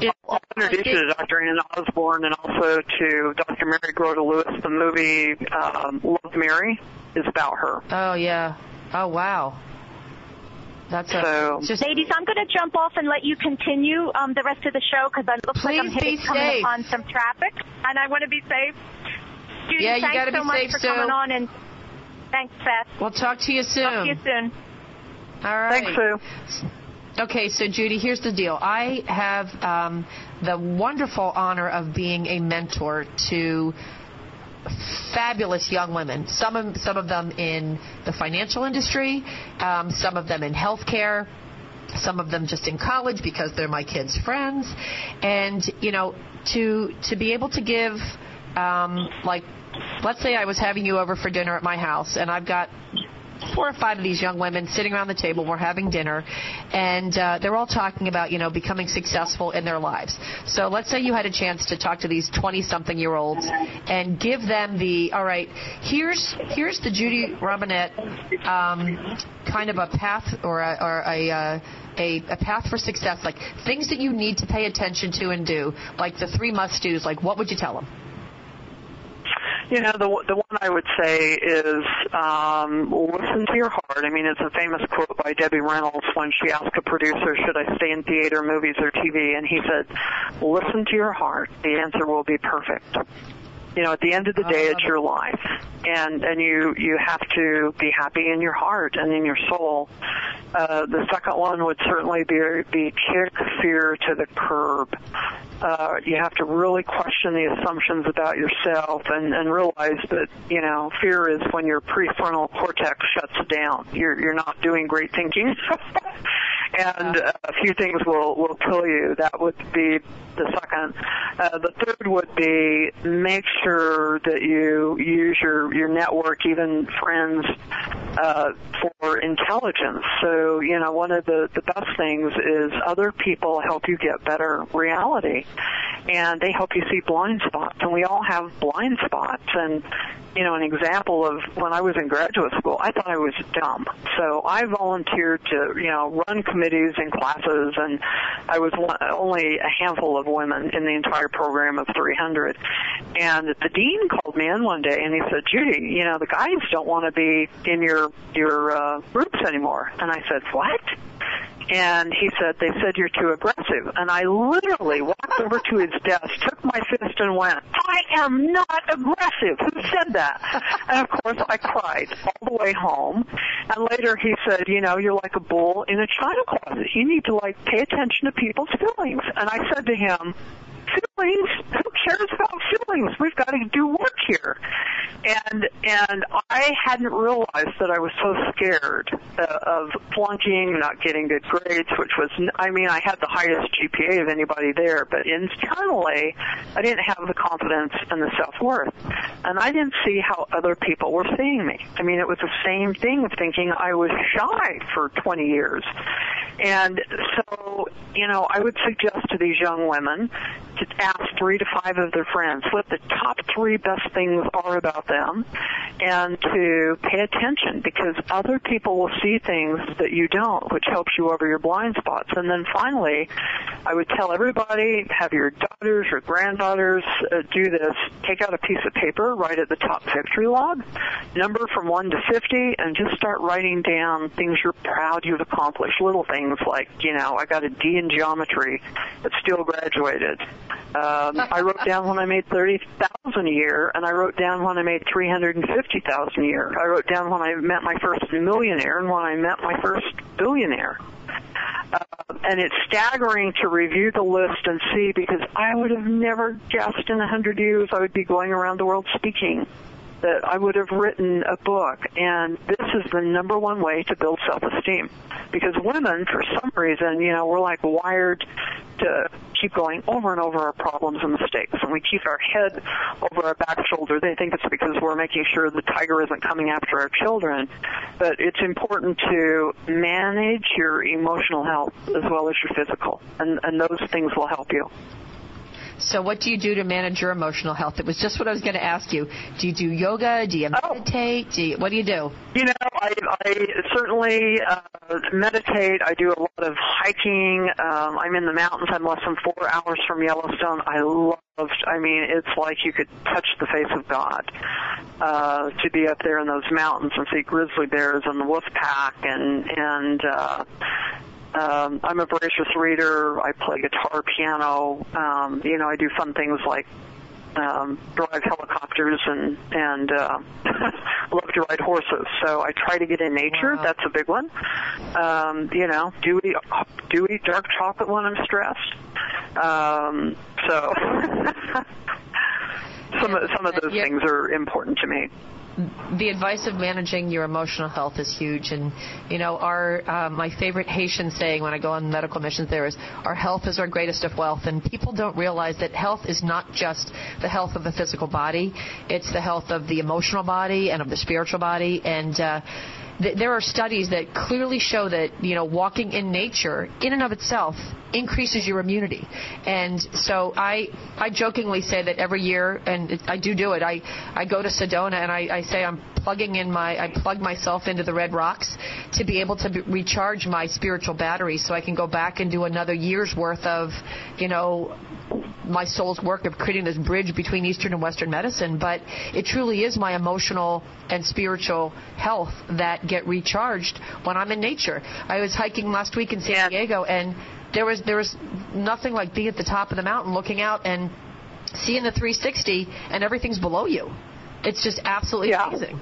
It- I'll introduce you to Dr. Anne Osborn and also to Dr. Mary Groda Lewis. The movie um, Love Mary is about her. Oh yeah. Oh wow. That's a So- it's just Ladies, I'm going to jump off and let you continue um, the rest of the show because it looks like I'm hitting, coming safe. upon some traffic, and I want to be safe. Judy, Yeah, you thanks gotta so be much safe, for Sue. coming on, and thanks, Beth. We'll talk to you soon. Talk to you soon. All right. Thanks, Sue. Okay, so Judy, here's the deal. I have um, the wonderful honor of being a mentor to fabulous young women. Some of some of them in the financial industry, um, some of them in healthcare, some of them just in college because they're my kids' friends, and you know to to be able to give um, like let's say I was having you over for dinner at my house and I've got four or five of these young women sitting around the table. We're having dinner, and uh, they're all talking about you know becoming successful in their lives. So let's say you had a chance to talk to these 20-something-year-olds and give them the all right. Here's here's the Judy Robinett um, kind of a path or a, or a uh, a, a, path for success, like things that you need to pay attention to and do, like the three must dos, like what would you tell them? You know, the the one I would say is um, listen to your heart. I mean, it's a famous quote by Debbie Reynolds when she asked a producer, "Should I stay in theater, movies, or TV?" And he said, "Listen to your heart. The answer will be perfect." You know, at the end of the day, it's your life, and and you you have to be happy in your heart and in your soul. Uh, the second one would certainly be be kick fear to the curb. Uh, you have to really question the assumptions about yourself and, and realize that you know fear is when your prefrontal cortex shuts down. You're you're not doing great thinking. and uh, a few things will will kill you. That would be the second. Uh, the third would be make sure that you use your your network, even friends, uh, for intelligence. So you know, one of the the best things is other people help you get better reality, and they help you see blind spots. And we all have blind spots, and you know, an example of when I was in graduate school, I thought I was dumb. So I volunteered to, you know, run committees and classes, and I was one, only a handful of women in the entire program of 300. And the dean called me in one day, and he said, "Judy, you know, the guys don't want to be in your your uh, groups anymore." And I said, "What?" And he said, they said you're too aggressive. And I literally walked over to his desk, took my fist and went, I am not aggressive. Who said that? And of course I cried all the way home. And later he said, you know, you're like a bull in a china closet. You need to like pay attention to people's feelings. And I said to him, feelings. Who cares about feelings? We've got to do work here. And and I hadn't realized that I was so scared uh, of flunking, not getting good grades, which was I mean I had the highest GPA of anybody there, but internally I didn't have the confidence and the self worth, and I didn't see how other people were seeing me. I mean it was the same thing of thinking I was shy for 20 years, and so you know I would suggest to these young women to ask three to five of their friends what the top three best things are about them and to pay attention because other people will see things that you don't, which helps you over your blind spots. And then finally, I would tell everybody, have your daughters or granddaughters uh, do this. Take out a piece of paper, write at the top victory log, number from 1 to 50, and just start writing down things you're proud you've accomplished. Little things like, you know, I got a D in geometry, but still graduated. Um, I wrote down when I made thirty thousand a year, and I wrote down when I made three hundred and fifty thousand a year. I wrote down when I met my first millionaire and when I met my first billionaire. Uh, and it's staggering to review the list and see because I would have never guessed in a hundred years I would be going around the world speaking that I would have written a book. And this is the number one way to build self-esteem. Because women, for some reason, you know, we're like wired to keep going over and over our problems and mistakes. And we keep our head over our back shoulder. They think it's because we're making sure the tiger isn't coming after our children. But it's important to manage your emotional health as well as your physical. And, and those things will help you. So, what do you do to manage your emotional health? It was just what I was going to ask you. Do you do yoga? Do you oh. meditate? Do you, what do you do? You know, I, I certainly uh, meditate. I do a lot of hiking. Um, I'm in the mountains. I'm less than four hours from Yellowstone. I love. I mean, it's like you could touch the face of God uh, to be up there in those mountains and see grizzly bears and the wolf pack and and uh, um, I'm a voracious reader. I play guitar, piano. Um, you know, I do fun things like um, drive helicopters and and uh, love to ride horses. So I try to get in nature. Wow. That's a big one. Um, you know, do eat do eat dark chocolate when I'm stressed. Um, so some of some of those yeah. things are important to me the advice of managing your emotional health is huge. And, you know, our, uh, my favorite Haitian saying when I go on medical missions there is, our health is our greatest of wealth. And people don't realize that health is not just the health of the physical body, it's the health of the emotional body and of the spiritual body. And, uh, th- there are studies that clearly show that you know walking in nature, in and of itself, increases your immunity. And so I I jokingly say that every year, and it, I do do it. I I go to Sedona and I, I say I'm plugging in my I plug myself into the red rocks to be able to be, recharge my spiritual battery so I can go back and do another year's worth of you know my soul's work of creating this bridge between Eastern and Western medicine, but it truly is my emotional and spiritual health that get recharged when I'm in nature. I was hiking last week in San Yeah. Diego and there was there was nothing like being at the top of the mountain looking out and seeing the 360 and everything's below you. It's just absolutely Yeah. amazing.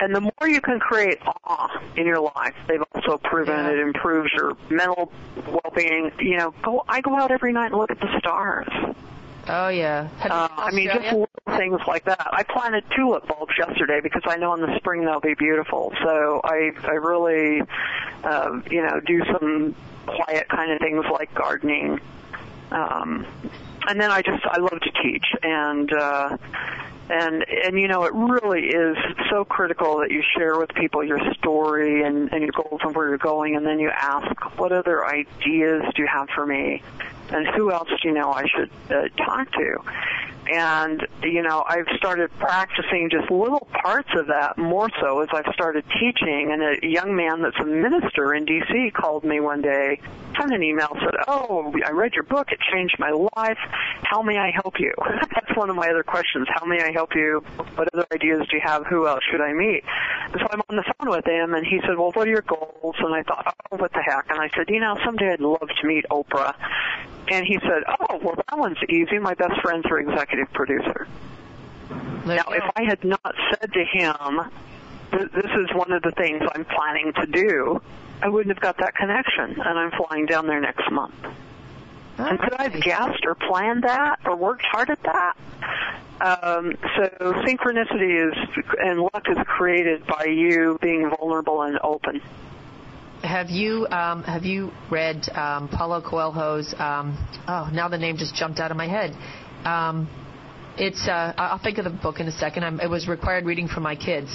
And the more you can create awe in your life, they've also proven Yeah. it improves your mental well-being. You know, go. I go out every night and look at the stars. Oh yeah. Uh, I mean, just little things like that. I planted tulip bulbs yesterday because I know in the spring they'll be beautiful. So I, I really, uh, you know, do some quiet kind of things like gardening. Um, and then I just, I love to teach and, uh, and and you know it really is so critical that you share with people your story and, and your goals and where you're going and then you ask what other ideas do you have for me? And who else do you know I should uh, talk to and you know I've started practicing just little parts of that more so as I've started teaching. And a young man that's a minister in DC called me one day sent an email said oh I read your book. It changed my life. How may I help you? That's one of my other questions. How may I help you? What other ideas do you have? Who else should I meet? And so I'm on the phone with him and he said well what are your goals? And I thought oh what the heck? And I said you know someday I'd love to meet Oprah and he said, "Oh, well, that one's easy. My best friend's her executive producer." There Now, if. I had not said to him, th- "This is one of the things I'm planning to do," I wouldn't have got that connection. And I'm flying down there next month. And could I have guessed or planned that or worked hard at that? Um, so synchronicity is and luck is created by you being vulnerable and open. Have you um, have you read um, Paulo Coelho's? Um, oh, now the name just jumped out of my head. Um, it's uh, I'll think of the book in a second. I'm, it was required reading for my kids,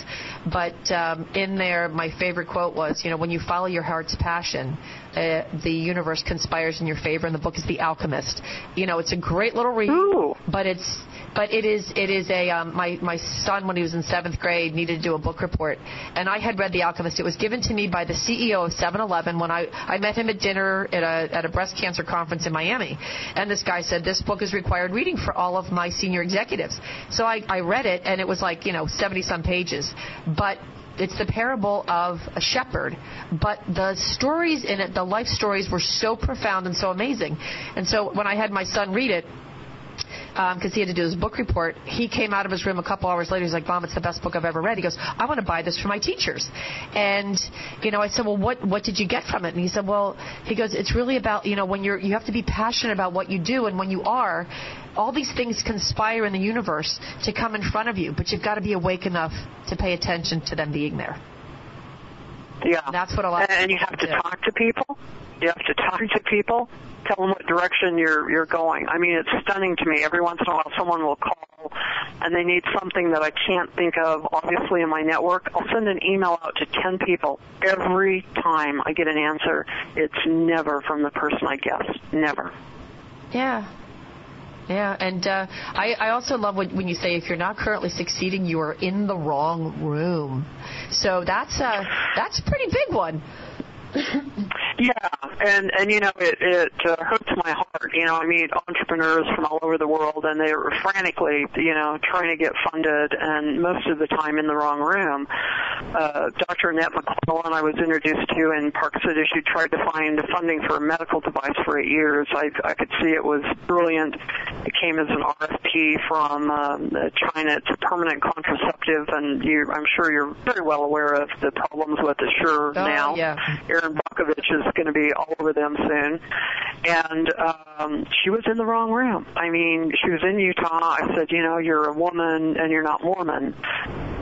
but um, in there, my favorite quote was, you know, when you follow your heart's passion, uh, the universe conspires in your favor. And the book is The Alchemist. You know, it's a great little read, Ooh. but it's but it is it is a um, my my son when he was in seventh grade needed to do a book report, and I had read The Alchemist. It was given to me by the CEO of 7-Eleven when I I met him at dinner at a at a breast cancer conference in Miami, and this guy said this book is required reading for all of my senior executives. So I I read it and it was like you know 70 some pages, but it's the parable of a shepherd, but the stories in it, the life stories were so profound and so amazing. And so when I had my son read it, Um, because he had to do his book report. He came out of his room a couple hours later. He's like, "Mom, it's the best book I've ever read." He goes, "I want to buy this for my teachers." And you know, I said, "Well, what what did you get from it?" And he said, "Well, he goes, it's really about you know when you're you have to be passionate about what you do, and when you are." All these things conspire in the universe to come in front of you, but you've got to be awake enough to pay attention to them being there. Yeah. That's what a lot of And you have to do. talk to people. You have to talk to people. Tell them what direction you're you're going. I mean, it's stunning to me. Every once in a while, someone will call and they need something that I can't think of. Obviously, in my network, I'll send an email out to ten people. Every time I get an answer, it's never from the person I guessed. Never. Yeah. Yeah, and uh, I, I also love when, when you say if you're not currently succeeding, you are in the wrong room. So that's a that's a pretty big one. Yeah, and and you know it it uh, hurts my heart. You know, I meet entrepreneurs from all over the world, and they're frantically, you know, trying to get funded, and most of the time in the wrong room. Uh, Dr. Annette McClellan, I was introduced to in Park City. She tried to find funding for a medical device for eight years. I I could see it was brilliant. It came as an RFP from um, China. It's a permanent contraceptive, and you, I'm sure you're very well aware of the problems with Essure Oh, now. yeah. Erin Brockovich is going to be all over them soon. And um, she was in the wrong room. I mean, she was in Utah. I said, you know, you're a woman and you're not Mormon.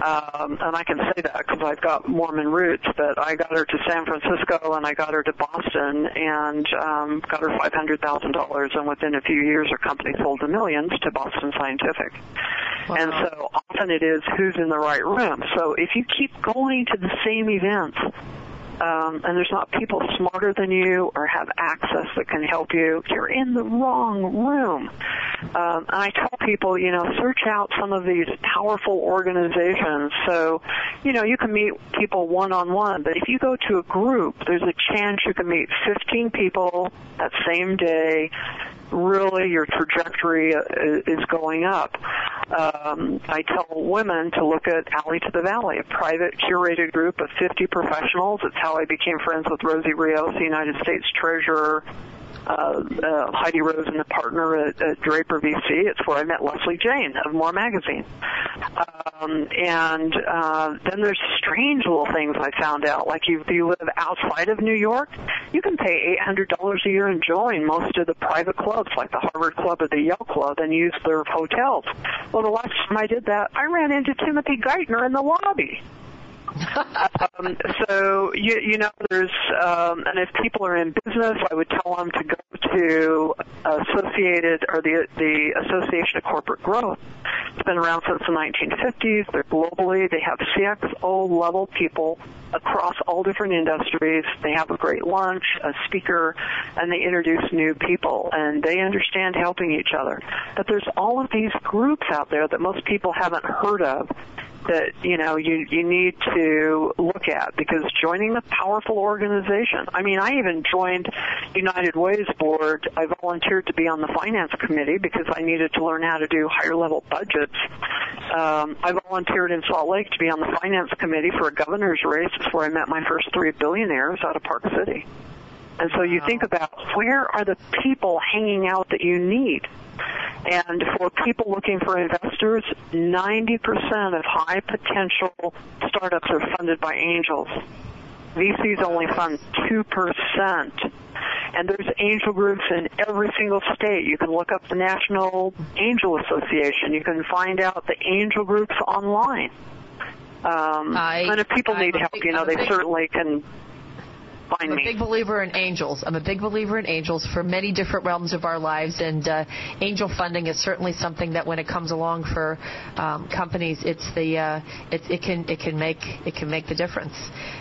Um, and I can say that because I've got Mormon roots. But I got her to San Francisco and I got her to Boston and um, got her five hundred thousand dollars. And within a few years, her company sold to millions to Boston Scientific. Wow. And so often it is who's in the right room. So if you keep going to the same events, um, and there's not people smarter than you or have access that can help you, you're in the wrong room. Um, and I tell people, you know, search out some of these powerful organizations. So, you know, you can meet people one on one, but if you go to a group, there's a chance you can meet 15 people that same day really your trajectory uh, is going up. Um, I tell women to look at Alley to the Valley, a private curated group of 50 professionals. It's how I became friends with Rosie Rios, the United States Treasurer, uh, uh, Heidi Roizen a partner at, at Draper VC. It's where I met Lesley Jane of More Magazine. Um, and uh, then there's strange little things I found out. Like if you live outside of New York, you can pay $800 a year and join most of the private clubs, like the Harvard Club or the Yale Club, and use their hotels. Well, the last time I did that, I ran into Timothy Geithner in the lobby um, so you you know there's um, and if people are in business, I would tell them to go to Associated or the the Association of Corporate Growth. It's been around since the 1950s. They're globally. They have CXO level people across all different industries. They have a great lunch, a speaker, and they introduce new people and they understand helping each other. But there's all of these groups out there that most people haven't heard of that you know you you need to look at because joining the powerful organization. I mean, I even joined United Way's board. I volunteered to be on the finance committee because I needed to learn how to do higher level budgets. Um, I volunteered in Salt Lake to be on the finance committee for a governor's race. Where I met my first three billionaires out of Park City. And so you think about where are the people hanging out that you need? And for people looking for investors, 90% of high potential startups are funded by angels. VCs only fund 2%. And there's angel groups in every single state. You can look up the National Angel Association. You can find out the angel groups online. Um, I, and if people I, need help, you know, they certainly can find I'm me. a big believer in angels. I'm a big believer in angels for many different realms of our lives, and uh, angel funding is certainly something that when it comes along for um, companies, it's the uh, it, it can it can make it can make the difference.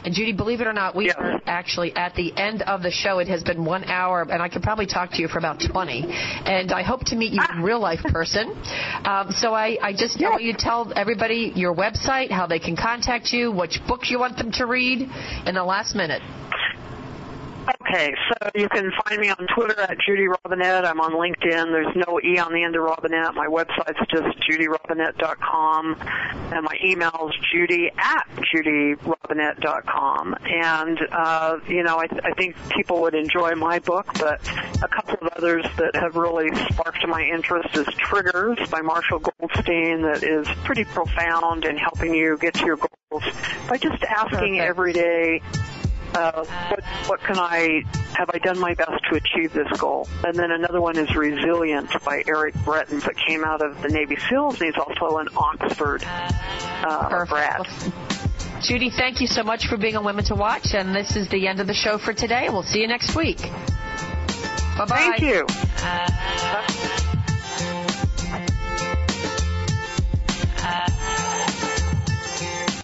And Judy, believe it or not, we are actually at the end of the show. It has been one hour, and I could probably talk to you for about 20. And I hope to meet you in real life person. Um, so I, I just yeah. want you to tell everybody your website, how they can contact you, which books you want them to read in the last minute. Okay, so you can find me on Twitter at Judy Robinett. I'm on LinkedIn. There's no E on the end of Robinett. My website's just judyrobinett.com. And my email is judy at judyrobinett.com. And, uh, you know, I, th- I think people would enjoy my book, but a couple of others that have really sparked my interest is Triggers by Marshall Goldsmith that is pretty profound in helping you get to your goals by just asking every day uh, what what can I have I done my best to achieve this goal? And then another one is Resilient by Eric Greitens that came out of the Navy SEALs, and he's also an Oxford uh, grad. Judy, thank you so much for being on Women to Watch, and this is the end of the show for today. We'll see you next week. Bye bye. Thank you.